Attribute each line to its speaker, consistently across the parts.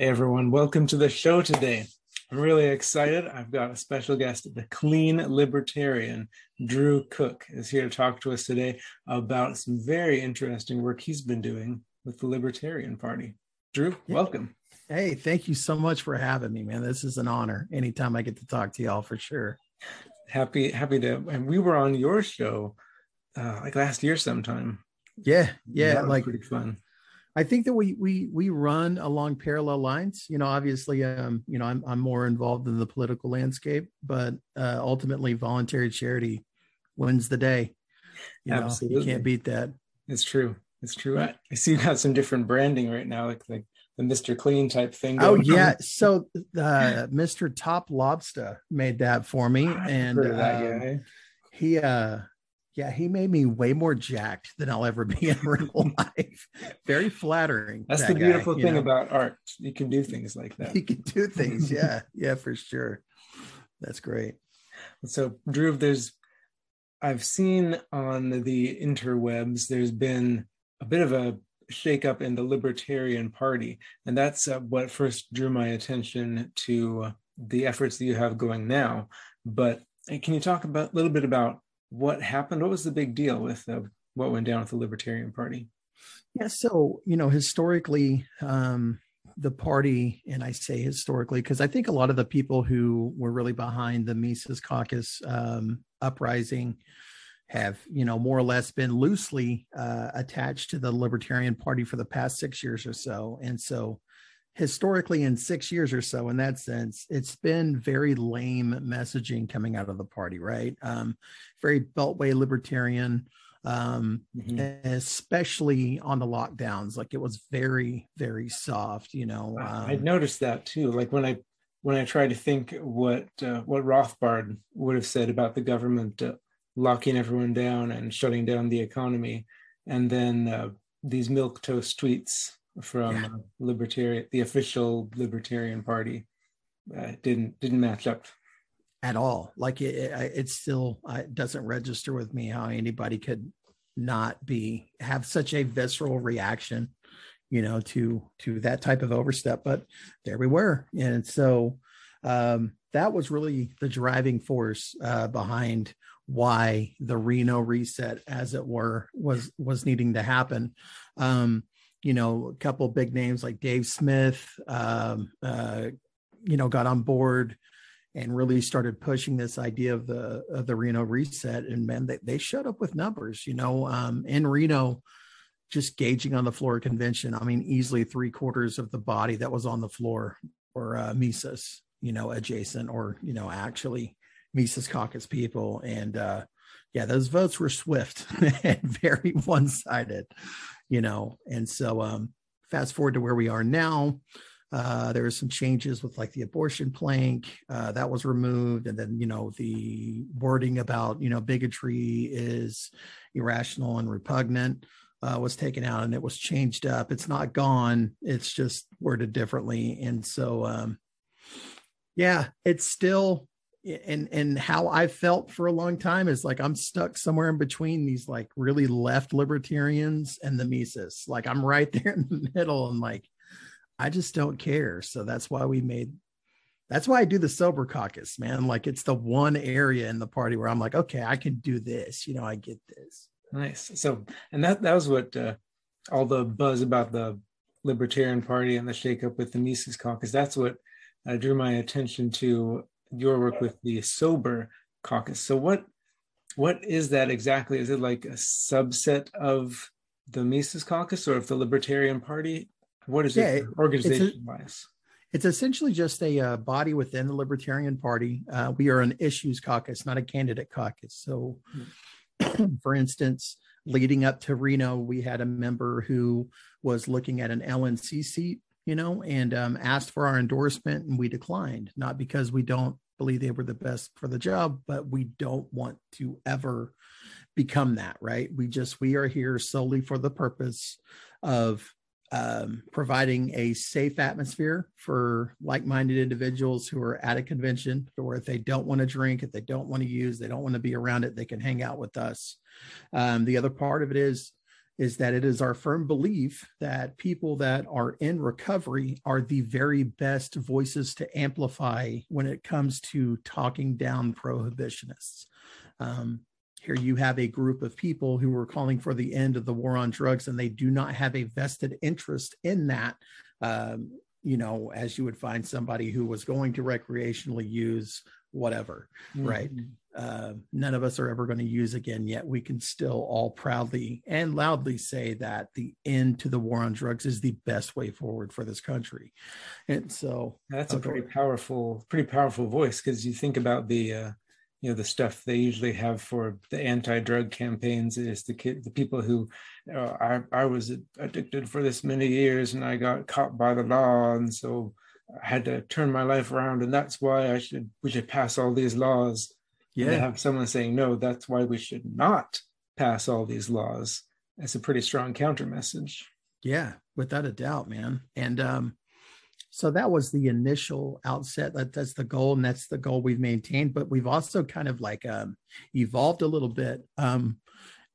Speaker 1: Hey everyone, welcome to the show today. I'm really excited. I've got a special guest, the clean libertarian, Drew Cook, is here to talk to us today about some very interesting work he's been doing with the Libertarian Party. Drew, welcome.
Speaker 2: Hey, thank you so much for having me, man. This is an honor. Anytime I get to talk to y'all for sure.
Speaker 1: Happy, happy to. And we were on your show uh, like last year sometime.
Speaker 2: Yeah, yeah, like
Speaker 1: pretty fun.
Speaker 2: I think that we we we run along parallel lines. You know, obviously, um, you know, I'm I'm more involved in the political landscape, but uh, ultimately, voluntary charity wins the day. You Absolutely, know, you can't beat that.
Speaker 1: It's true. It's true. I, I see you got some different branding right now, like like the Mr. Clean type thing.
Speaker 2: Oh yeah, so uh, Mr. Top Lobster made that for me, and that, um, he uh yeah, he made me way more jacked than I'll ever be in real life. Very flattering.
Speaker 1: That's that the beautiful guy, thing know? about art. You can do things like that.
Speaker 2: You can do things. Yeah. yeah, for sure. That's great.
Speaker 1: So, Drew, there's, I've seen on the interwebs, there's been a bit of a shakeup in the Libertarian Party. And that's uh, what first drew my attention to the efforts that you have going now. But can you talk about a little bit about what happened? What was the big deal with uh, what went down with the Libertarian Party?
Speaker 2: Yeah, so you know, historically, um, the party, and I say historically because I think a lot of the people who were really behind the Mises Caucus um, uprising have, you know, more or less been loosely uh, attached to the Libertarian Party for the past six years or so, and so historically in six years or so in that sense it's been very lame messaging coming out of the party right um, very beltway libertarian um, mm-hmm. especially on the lockdowns like it was very very soft you know
Speaker 1: um, i noticed that too like when i when i try to think what uh, what rothbard would have said about the government uh, locking everyone down and shutting down the economy and then uh, these milk toast tweets from yeah. libertarian, the official Libertarian Party, uh, didn't didn't match up
Speaker 2: at all. Like it, it, it still it doesn't register with me how anybody could not be have such a visceral reaction, you know, to to that type of overstep. But there we were, and so um, that was really the driving force uh, behind why the Reno reset, as it were, was was needing to happen. Um, you know, a couple big names like Dave Smith, um, uh, you know, got on board and really started pushing this idea of the of the Reno reset. And man, they, they showed up with numbers. You know, um, in Reno, just gauging on the floor convention, I mean, easily three quarters of the body that was on the floor were uh, Mises, you know, adjacent or you know actually Mises caucus people. And uh, yeah, those votes were swift and very one sided you know and so um fast forward to where we are now uh, there were some changes with like the abortion plank uh, that was removed. And then you know the wording about you know bigotry is irrational and repugnant uh, was taken out and it was changed up. It's not gone. It's just worded differently. And so um, yeah it's still and and how I felt for a long time is like I'm stuck somewhere in between these like really left libertarians and the Mises. Like I'm right there in the middle and like I just don't care. So that's why we made that's why I do the sober caucus, man. Like it's the one area in the party where I'm like, okay, I can do this. You know, I get this.
Speaker 1: Nice. So and that that was what uh all the buzz about the Libertarian Party and the shakeup with the Mises caucus. That's what uh, drew my attention to your work with the sober caucus. So what what is that exactly? Is it like a subset of the Mises caucus or of the Libertarian Party? What is yeah, it organization wise?
Speaker 2: It's essentially just a uh, body within the Libertarian Party. Uh, we are an issues caucus, not a candidate caucus. So, hmm. for instance, leading up to Reno, we had a member who was looking at an LNC seat you know, and um, asked for our endorsement and we declined, not because we don't believe they were the best for the job, but we don't want to ever become that, right? We just, we are here solely for the purpose of um, providing a safe atmosphere for like-minded individuals who are at a convention or if they don't want to drink if they don't want to use they don't want to be around it they can hang out with us um, the other part of it is is that it is our firm belief that people that are in recovery are the very best voices to amplify when it comes to talking down prohibitionists. Um, here you have a group of people who are calling for the end of the war on drugs, and they do not have a vested interest in that. Um, you know, as you would find somebody who was going to recreationally use whatever, mm-hmm. right? Uh, none of us are ever going to use again, yet we can still all proudly and loudly say that the end to the war on drugs is the best way forward for this country. And so
Speaker 1: that's a pretty powerful, pretty powerful voice because you think about the, uh, you know, the stuff they usually have for the anti-drug campaigns is the kid, the people who, uh, I, I was addicted for this many years and I got caught by the law, and so I had to turn my life around, and that's why I should we should pass all these laws yeah. have someone saying, no, that's why we should not pass all these laws. It's a pretty strong counter message.
Speaker 2: Yeah, without a doubt, man. And um, so that was the initial outset. That that's the goal, and that's the goal we've maintained. But we've also kind of like um, evolved a little bit. Um,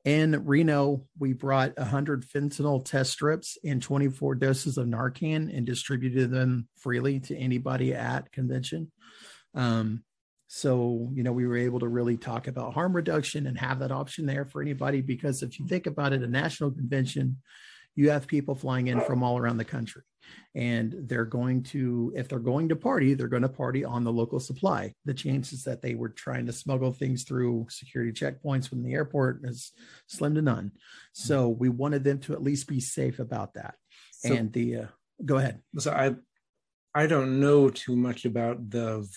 Speaker 2: in Reno, we brought 100 fentanyl test strips and 24 doses of Narcan and distributed them freely to anybody at convention. Um, so, you know, we were able to really talk about harm reduction and have that option there for anybody. Because if you think about it, a national convention, you have people flying in from all around the country. And they're going to, if they're going to party, they're going to party on the local supply. The chances that they were trying to smuggle things through security checkpoints from the airport is slim to none. So we wanted them to at least be safe about that. So, and the, uh, go ahead.
Speaker 1: So I, I don't know too much about the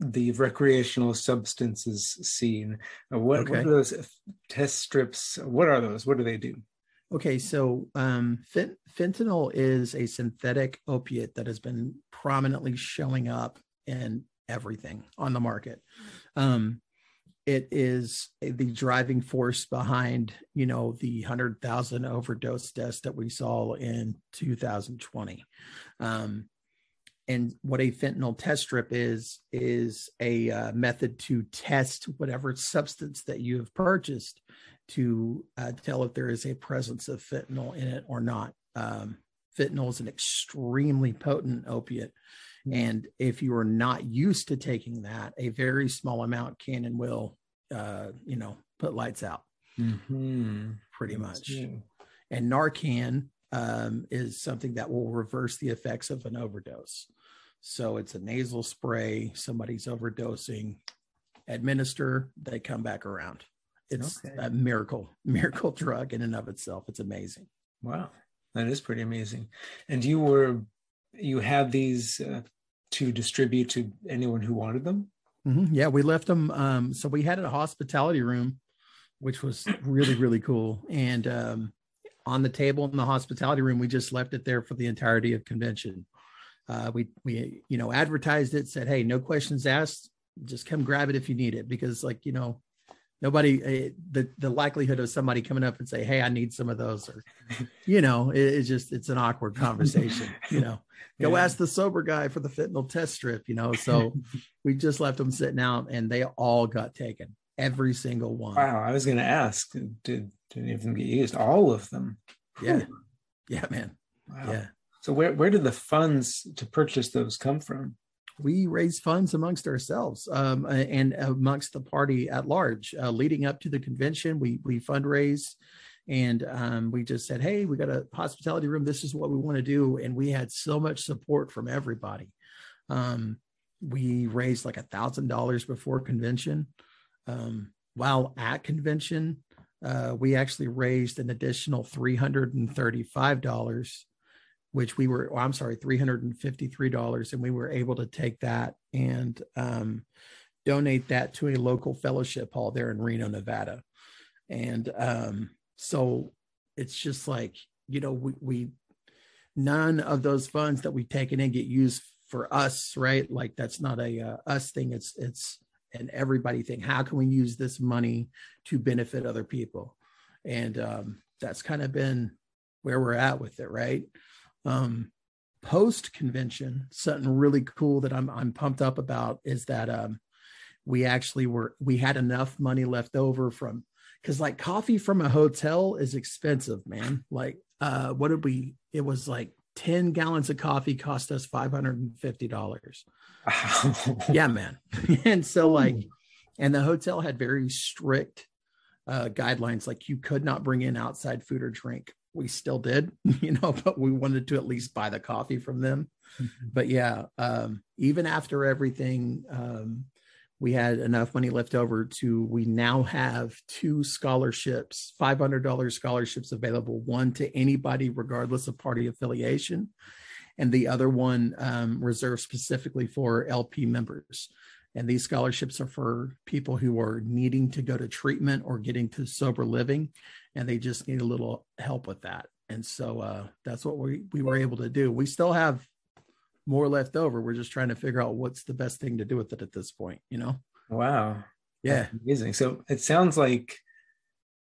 Speaker 1: the recreational substances scene. Uh, what, okay. what, are those test strips? What are those? What do they do?
Speaker 2: Okay, so um, fent- fentanyl is a synthetic opiate that has been prominently showing up in everything on the market. Um, it is the driving force behind, you know, the hundred thousand overdose deaths that we saw in 2020. Um, and what a fentanyl test strip is is a uh, method to test whatever substance that you have purchased to uh, tell if there is a presence of fentanyl in it or not um, fentanyl is an extremely potent opiate mm-hmm. and if you are not used to taking that a very small amount can and will uh, you know put lights out mm-hmm. pretty much and narcan um, is something that will reverse the effects of an overdose. So it's a nasal spray, somebody's overdosing, administer, they come back around. It's okay. a miracle, miracle drug in and of itself. It's amazing.
Speaker 1: Wow. That is pretty amazing. And you were, you had these uh, to distribute to anyone who wanted them?
Speaker 2: Mm-hmm. Yeah, we left them. Um, so we had a hospitality room, which was really, really cool. And um, on the table in the hospitality room. We just left it there for the entirety of convention. Uh, we we you know advertised it, said, "Hey, no questions asked. Just come grab it if you need it," because like you know, nobody uh, the the likelihood of somebody coming up and say, "Hey, I need some of those," or you know, it, it's just it's an awkward conversation. you know, go yeah. ask the sober guy for the fentanyl test strip. You know, so we just left them sitting out, and they all got taken every single one.
Speaker 1: Wow, I was going to ask, did did any of them get used. All of them.
Speaker 2: Yeah. Yeah, man.
Speaker 1: Wow. Yeah. So where where did the funds to purchase those come from?
Speaker 2: We raised funds amongst ourselves um, and amongst the party at large. Uh, leading up to the convention, we we fundraised and um, we just said, "Hey, we got a hospitality room. This is what we want to do," and we had so much support from everybody. Um, we raised like a thousand dollars before convention. Um, while at convention, uh, we actually raised an additional $335 which we were well, i'm sorry $353 and we were able to take that and um, donate that to a local fellowship hall there in reno nevada. And um, so it's just like you know we, we none of those funds that we've taken in get used for us right? Like that's not a uh, us thing. It's it's and everybody think how can we use this money to benefit other people and um, that's kind of been where we're at with it right um, post convention something really cool that i'm i'm pumped up about is that um, we actually were we had enough money left over from because like coffee from a hotel is expensive, man. Like, uh, what did we? It was like 10 gallons of coffee cost us $550. Yeah, man. and so, like, and the hotel had very strict uh, guidelines, like you could not bring in outside food or drink. We still did, you know, but we wanted to at least buy the coffee from them. Mm-hmm. But yeah, um, even after everything, um, we had enough money left over to we now have two scholarships $500 scholarships available one to anybody regardless of party affiliation and the other one um, reserved specifically for lp members and these scholarships are for people who are needing to go to treatment or getting to sober living and they just need a little help with that and so uh, that's what we, we were able to do we still have more left over. We're just trying to figure out what's the best thing to do with it at this point, you know?
Speaker 1: Wow.
Speaker 2: Yeah.
Speaker 1: That's amazing. So it sounds like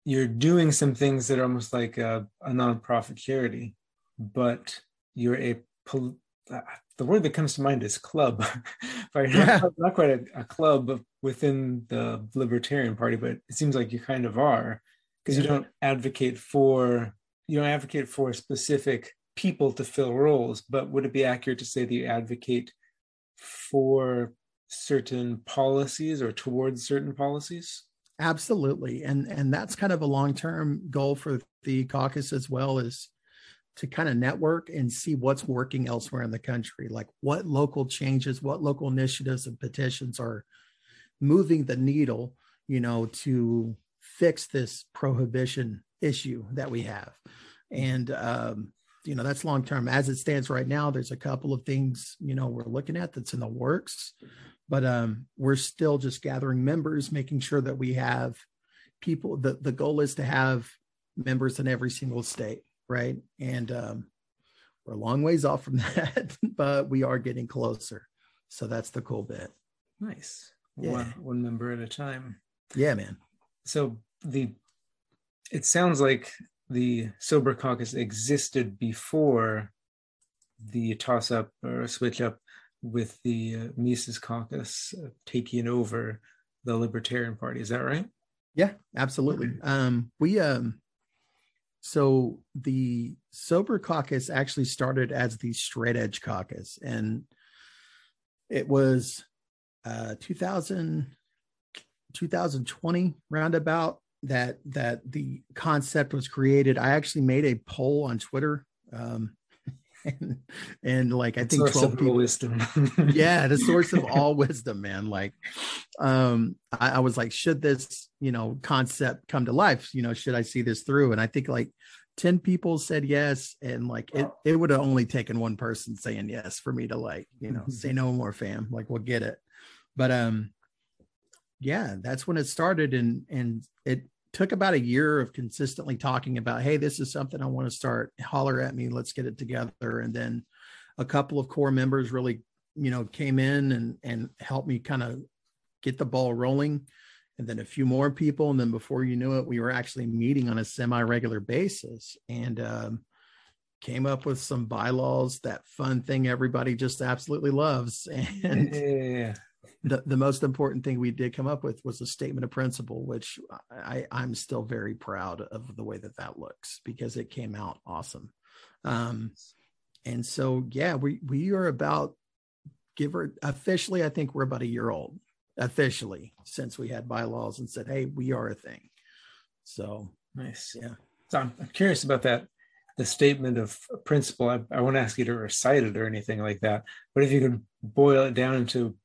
Speaker 1: you're doing some things that are almost like a, a nonprofit charity, but you're a, uh, the word that comes to mind is club. right? yeah. not, not, quite a, a, club within the Libertarian Party, but it seems like you kind of are because yeah. you don't advocate for you don't advocate for specific people to fill roles, but would it be accurate to say that you advocate for certain policies or towards certain policies?
Speaker 2: Absolutely. And and that's kind of a long-term goal for the caucus as well is to kind of network and see what's working elsewhere in the country, like what local changes, what local initiatives and petitions are moving the needle, you know, to fix this prohibition issue that we have. And um, you know that's long term as it stands right now there's a couple of things you know we're looking at that's in the works but um we're still just gathering members making sure that we have people the the goal is to have members in every single state right and um we're a long ways off from that but we are getting closer so that's the cool bit
Speaker 1: nice yeah. one, one member at a time
Speaker 2: yeah man
Speaker 1: so the it sounds like the Sober Caucus existed before the toss up or switch up with the uh, Mises Caucus uh, taking over the Libertarian Party. Is that right?
Speaker 2: Yeah, absolutely. Um, we um, so the Sober Caucus actually started as the Straight Edge Caucus, and it was uh, 2000, 2020 roundabout that that the concept was created. I actually made a poll on twitter um and, and like i think
Speaker 1: 12 people wisdom.
Speaker 2: Yeah the source of all wisdom man like um I, I was like should this you know concept come to life? You know should i see this through? And i think like 10 people said yes and like it it would have only taken one person saying yes for me to like you know say no more fam like we'll get it. But um yeah, that's when it started, and and it took about a year of consistently talking about, hey, this is something I want to start. Holler at me, let's get it together. And then a couple of core members really, you know, came in and and helped me kind of get the ball rolling. And then a few more people, and then before you knew it, we were actually meeting on a semi-regular basis, and um, came up with some bylaws. That fun thing everybody just absolutely loves, and yeah the, the most important thing we did come up with was a statement of principle, which I, I'm still very proud of the way that that looks because it came out awesome. Um, and so, yeah, we, we are about give her officially, I think we're about a year old officially since we had bylaws and said, Hey, we are a thing. So
Speaker 1: nice. Yeah. So I'm, I'm curious about that the statement of principle. I, I won't ask you to recite it or anything like that, but if you could boil it down into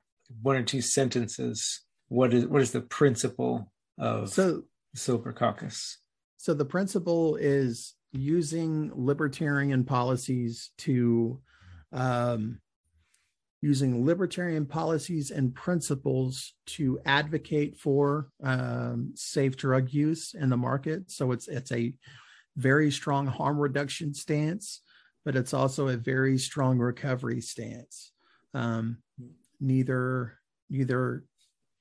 Speaker 1: one or two sentences what is what is the principle of so sober caucus?
Speaker 2: So the principle is using libertarian policies to um, using libertarian policies and principles to advocate for um, safe drug use in the market. So it's it's a very strong harm reduction stance but it's also a very strong recovery stance. Um, neither neither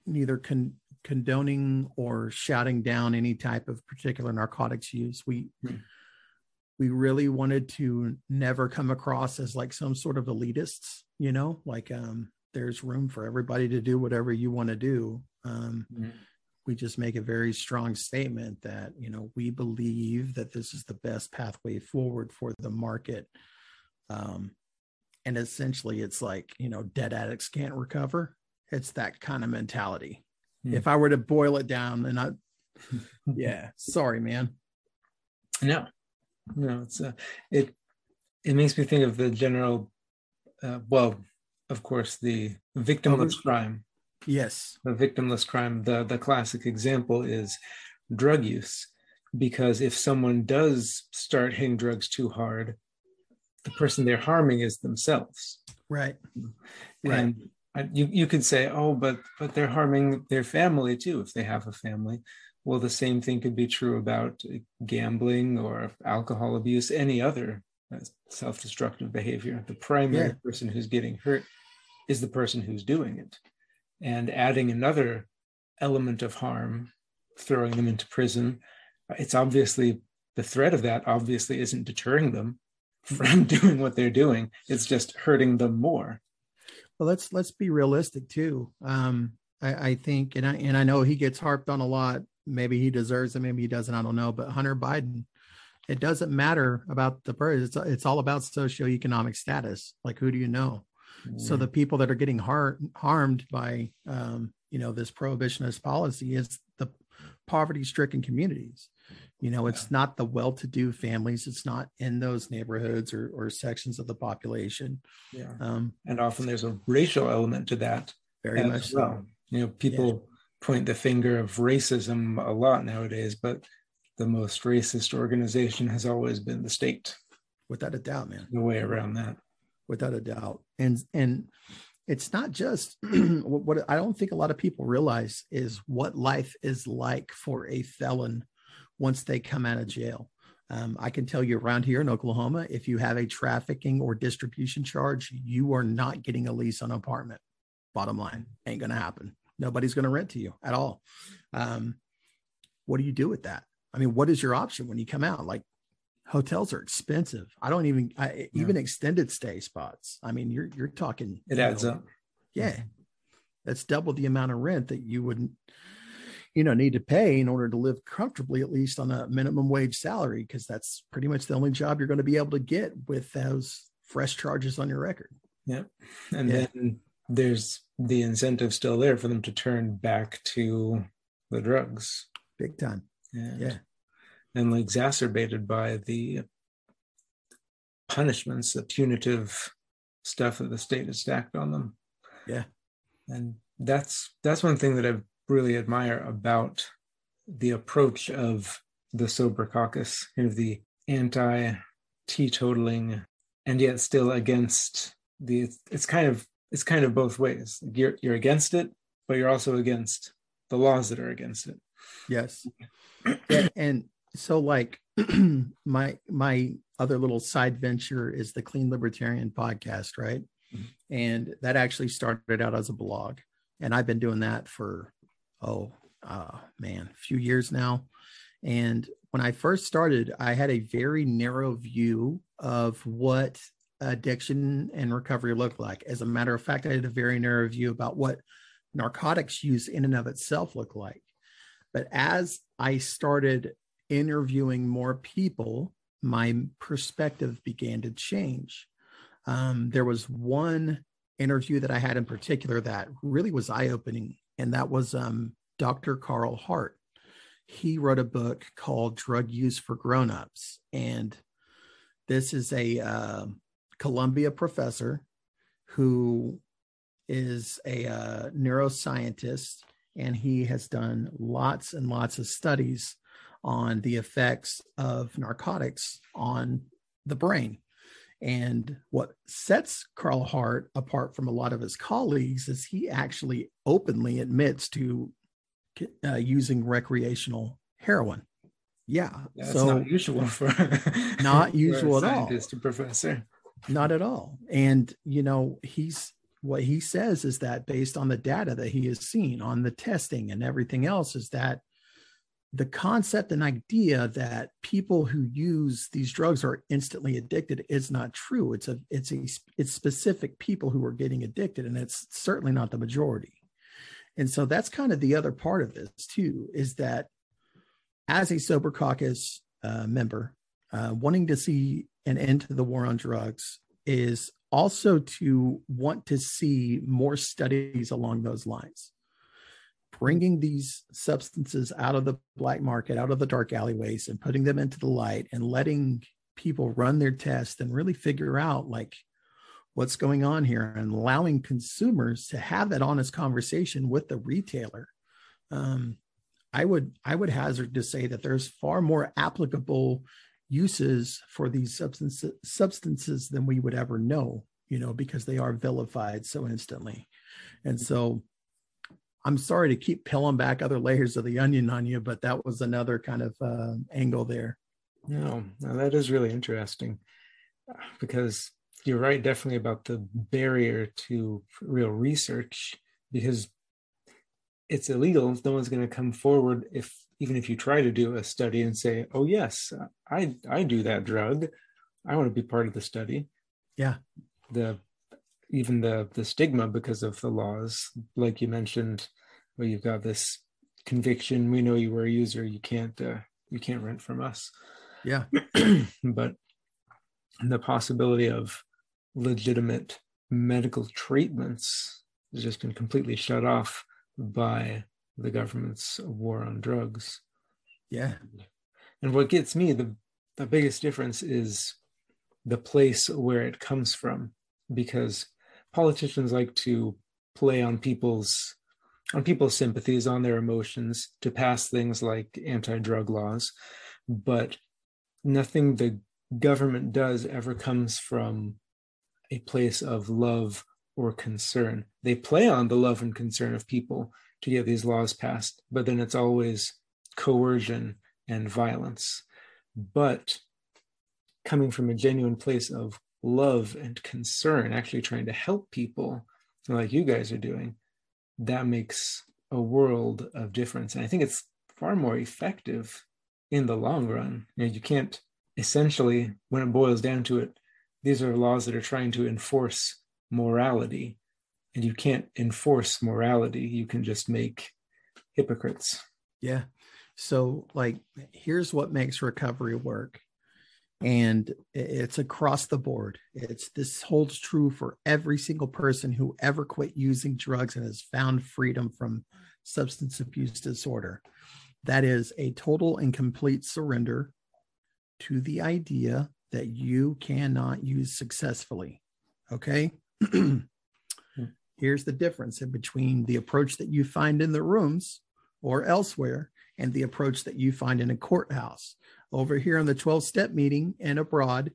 Speaker 2: neither con- condoning or shouting down any type of particular narcotics use. We mm. we really wanted to never come across as like some sort of elitists, you know, like um there's room for everybody to do whatever you want to do. Um mm. we just make a very strong statement that you know we believe that this is the best pathway forward for the market um, and essentially it's like you know dead addicts can't recover it's that kind of mentality hmm. if i were to boil it down and i yeah sorry man
Speaker 1: no no it's uh, it it makes me think of the general uh, well of course the victimless crime
Speaker 2: Yes.
Speaker 1: The victimless crime, the, the classic example is drug use. Because if someone does start hitting drugs too hard, the person they're harming is themselves.
Speaker 2: Right.
Speaker 1: And right. you, you could say, oh, but but they're harming their family too if they have a family. Well, the same thing could be true about gambling or alcohol abuse, any other uh, self-destructive behavior. The primary yeah. person who's getting hurt is the person who's doing it and adding another element of harm, throwing them into prison, it's obviously the threat of that obviously isn't deterring them from doing what they're doing. It's just hurting them more.
Speaker 2: Well, let's let's be realistic too. Um, I, I think, and I and I know he gets harped on a lot. Maybe he deserves it, maybe he doesn't. I don't know. But Hunter Biden, it doesn't matter about the person. It's it's all about socioeconomic status. Like who do you know? So the people that are getting har- harmed by um, you know this prohibitionist policy is the poverty-stricken communities. You know, it's yeah. not the well-to-do families. It's not in those neighborhoods or, or sections of the population.
Speaker 1: Yeah, um, and often there's a racial element to that.
Speaker 2: Very much well. So.
Speaker 1: You know, people yeah. point the finger of racism a lot nowadays, but the most racist organization has always been the state.
Speaker 2: Without a doubt, man.
Speaker 1: No way around that
Speaker 2: without a doubt. And and it's not just what, what I don't think a lot of people realize is what life is like for a felon once they come out of jail. Um, I can tell you around here in Oklahoma, if you have a trafficking or distribution charge, you are not getting a lease on an apartment. Bottom line, ain't going to happen. Nobody's going to rent to you at all. Um, what do you do with that? I mean, what is your option when you come out? Like, hotels are expensive. I don't even I, yeah. even extended stay spots. I mean, you're you're talking.
Speaker 1: It adds know, up.
Speaker 2: Yeah, that's double the amount of rent that you would, you know, need to pay in order to live comfortably, at least on a minimum wage salary, because that's pretty much the only job you're going to be able to get with those fresh charges on your record.
Speaker 1: Yeah, and yeah. then there's the incentive still there for them to turn back to the drugs.
Speaker 2: Big time.
Speaker 1: And yeah and exacerbated by the punishments, the punitive stuff that the state has stacked on them.
Speaker 2: Yeah.
Speaker 1: And that's that's one thing that I really admire about the approach of the sober caucus, kind of the anti teetotaling and yet still against the it's kind of it's kind of both ways. You're you're against it, but you're also against the laws that are against it.
Speaker 2: Yes. and, and so like my my other little side venture is the clean libertarian podcast right mm-hmm. and that actually started out as a blog and i've been doing that for oh uh, man a few years now. And when i first started i had a very narrow view of what addiction and recovery looked like. As a matter of fact i had a very narrow view about what narcotics use in and of itself look like. But as i started interviewing more people, my perspective began to change. Um, there was one interview that I had in particular that really was eye opening, and that was um, Dr. Carl Hart. He wrote a book called Drug Use for Grownups. And this is a uh, Columbia professor who is a uh, neuroscientist, and he has done lots and lots of studies on the effects of narcotics on the brain. And what sets Carl Hart apart from a lot of his colleagues is he actually openly admits to uh, using recreational heroin. Yeah,
Speaker 1: yeah so not usual for
Speaker 2: not usual for at all.
Speaker 1: Professor,
Speaker 2: not at all. And you know, he's what he says is that based on the data that he has seen on the testing and everything else, is that the concept and idea that people who use these drugs are instantly addicted is not true. It's a it's a it's specific people who are getting addicted and it's certainly not the majority. And so that's kind of the other part of this too, is that as a sober caucus uh, member, uh, wanting to see an end to the war on drugs is also to want to see more studies along those lines bringing these substances out of the black market out of the dark alleyways and putting them into the light and letting people run their tests and really figure out like what's going on here and allowing consumers to have that honest conversation with the retailer. Um, i would i would hazard to say that there's far more applicable uses for these substances substances than we would ever know you know because they are vilified so instantly. And so i'm sorry to keep peeling back other layers of the onion on you but that was another kind of uh, angle there.
Speaker 1: No, no that is really interesting because you're right definitely about the barrier to real research because it's illegal. No one's going to come forward if even if you try to do a study and say oh yes i i do that drug. I want to be part of the study.
Speaker 2: Yeah.
Speaker 1: The even the the stigma because of the laws like you mentioned where you've got this conviction we know you were a user you can't uh, you can't rent from us
Speaker 2: yeah
Speaker 1: but the possibility of legitimate medical treatments has just been completely shut off by the government's war on drugs.
Speaker 2: Yeah.
Speaker 1: And what gets me the the biggest difference is the place where it comes from because politicians like to play on people's on people's sympathies on their emotions to pass things like anti-drug laws but nothing the government does ever comes from a place of love or concern. They play on the love and concern of people to get these laws passed, but then it's always coercion and violence. But coming from a genuine place of love and concern, actually trying to help people like you guys are doing, that makes a world of difference. And I think it's far more effective in the long run. You, know, you can't essentially, when it boils down to it, these are laws that are trying to enforce morality. And you can't enforce morality. You can just make hypocrites.
Speaker 2: Yeah. So like here's what makes recovery work and it's across the board it's this holds true for every single person who ever quit using drugs and has found freedom from substance abuse disorder that is a total and complete surrender to the idea that you cannot use successfully. Okay. Here's the difference in between the approach that you find in the rooms or elsewhere and the approach that you find in a courthouse. Over here in the 12 step meeting and abroad,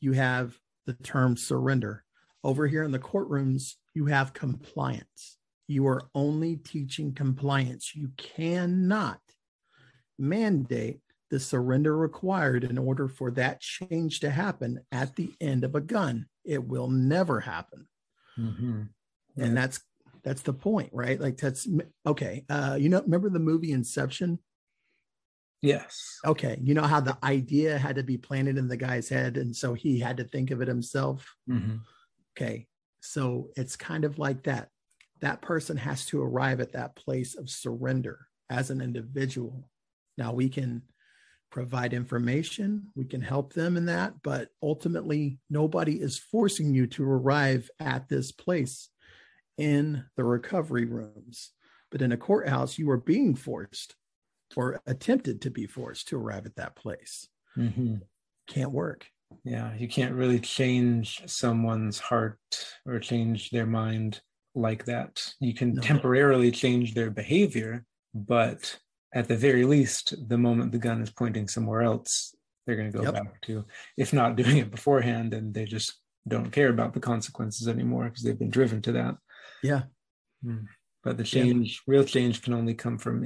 Speaker 2: you have the term surrender. Over here in the courtrooms, you have compliance. You are only teaching compliance. You cannot mandate the surrender required in order for that change to happen at the end of a gun. It will never happen. Mm-hmm. Yeah. And that's that's the point, right? Like that's okay. Uh, you know, remember the movie Inception?
Speaker 1: Yes.
Speaker 2: Okay. You know how the idea had to be planted in the guy's head, and so he had to think of it himself. Mm-hmm. Okay. So it's kind of like that. That person has to arrive at that place of surrender as an individual. Now we can provide information. We can help them in that, but ultimately, nobody is forcing you to arrive at this place in the recovery rooms. But in a courthouse, you are being forced or attempted to be forced to arrive at that place. Mm-hmm. Can't work.
Speaker 1: Yeah, you can't really change someone's heart or change their mind like that. You can no. temporarily change their behavior, but at the very least, the moment the gun is pointing somewhere else, they're going to go yep. back to, if not doing it beforehand, and they just don't care about the consequences anymore because they've been driven to that.
Speaker 2: Yeah.
Speaker 1: Hmm. But the change, yeah. real change, can only come from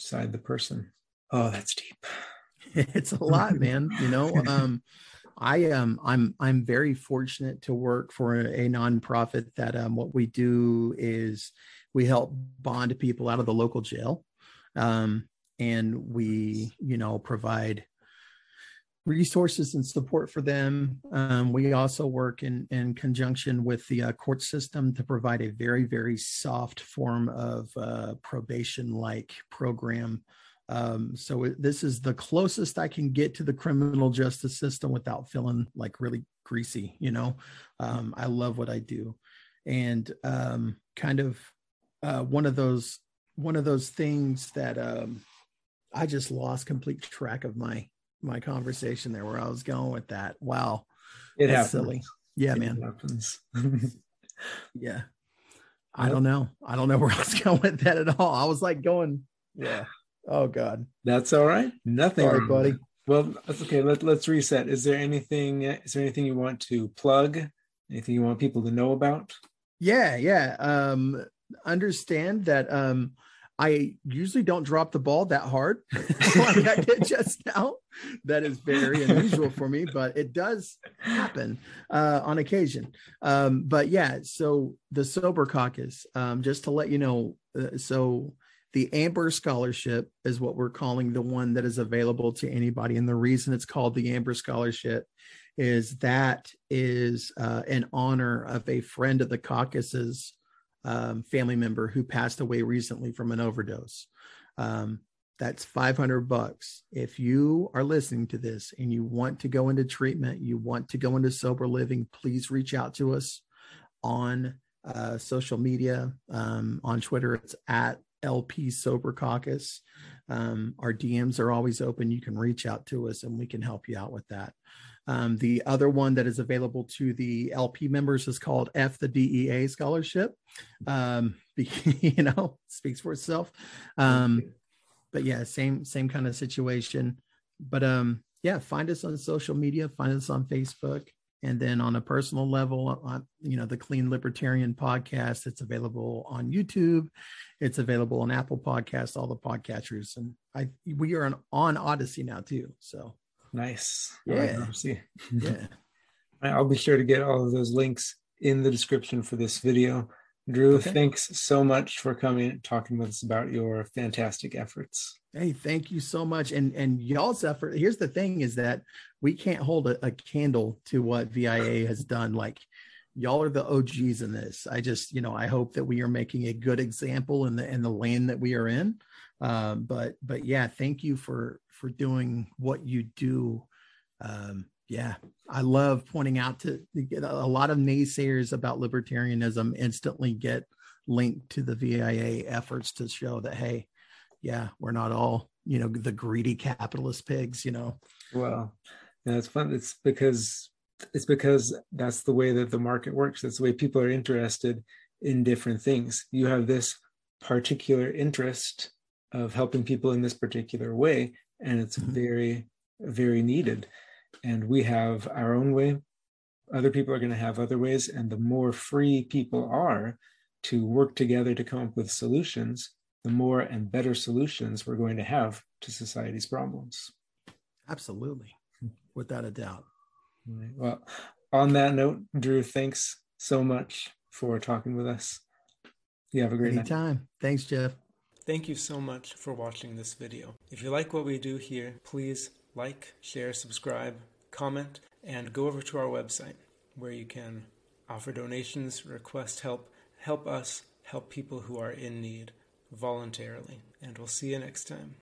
Speaker 1: inside the person. Oh, that's deep.
Speaker 2: it's a lot, man. You know, um, I am um, I'm I'm very fortunate to work for a, a nonprofit that um, what we do is we help bond people out of the local jail um, and we you know provide resources and support for them. Um, we also work in, in conjunction with the uh, court system to provide a very, very soft form of uh, probation like program. Um, so this is the closest I can get to the criminal justice system without feeling like really greasy. You know, um, I love what I do, and um, kind of uh, one of those one of those things that um, I just lost complete track of my my conversation there where I was going with that. Wow.
Speaker 1: It happens. Silly.
Speaker 2: Yeah,
Speaker 1: it
Speaker 2: man.
Speaker 1: Happens.
Speaker 2: yeah. I don't know. I don't know where I was going with that at all. I was like going, yeah. Oh God.
Speaker 1: That's all right. Nothing,
Speaker 2: Sorry, buddy.
Speaker 1: Well, that's okay. Let, let's reset. Is there anything? Is there anything you want to plug? Anything you want people to know about?
Speaker 2: Yeah, yeah. Um, understand that um, I usually don't drop the ball that hard like I did just now. That is very unusual for me, but it does happen uh, on occasion. Um, but yeah, so the Sober Caucus, um, just to let you know, uh, so the Amber Scholarship is what we're calling the one that is available to anybody. And the reason it's called the Amber Scholarship is that is uh, in honor of a friend of the caucus's um, family member who passed away recently from an overdose. Um, that's 500 bucks. If you are listening to this and you want to go into treatment, you want to go into sober living, please reach out to us on uh, social media. Um, on Twitter, it's at LP Sober Caucus. Um, our DMs are always open. You can reach out to us and we can help you out with that. Um, the other one that is available to the LP members is called F the DEA Scholarship. Um, you know, speaks for itself. Um, but yeah, same same kind of situation. But um, yeah, find us on social media. Find us on Facebook. And then on a personal level, on, you know, the Clean Libertarian podcast, it's available on YouTube. It's available on Apple Podcasts, all the podcatchers. And I we are on, on Odysee now too. So
Speaker 1: Nice.
Speaker 2: Yeah.
Speaker 1: see.
Speaker 2: yeah.
Speaker 1: I'll be sure to get all of those links in the description for this video. Drew, okay. thanks so much for coming and talking with us about your fantastic efforts.
Speaker 2: Hey, thank you so much. And and y'all's effort. Here's the thing: is that we can't hold a, a candle to what VIA has done. Like y'all are the OGs in this. I just, you know, I hope that we are making a good example in the in the lane that we are in. Um, but but yeah, thank you for for doing what you do. Um, yeah, I love pointing out to, to a lot of naysayers about libertarianism instantly get linked to the VIA efforts to show that hey, yeah, we're not all you know the greedy capitalist pigs. You know.
Speaker 1: Well, yeah, it's fun. It's because it's because that's the way that the market works. That's the way people are interested in different things. You have this particular interest of helping people in this particular way and it's mm-hmm. very very needed. And we have our own way. Other people are going to have other ways and the more free people are to work together to come up with solutions the more and better solutions we're going to have to society's problems.
Speaker 2: Absolutely. Without a doubt.
Speaker 1: Well on that note drew thanks so much for talking with us. You have a great
Speaker 2: Anytime.
Speaker 1: night
Speaker 2: thanks jeff
Speaker 1: Thank you so much for watching this video. If you like what we do here, please like, share, subscribe, comment, and go over to our website where you can offer donations, request help, help us help people who are in need voluntarily. And we'll see you next time.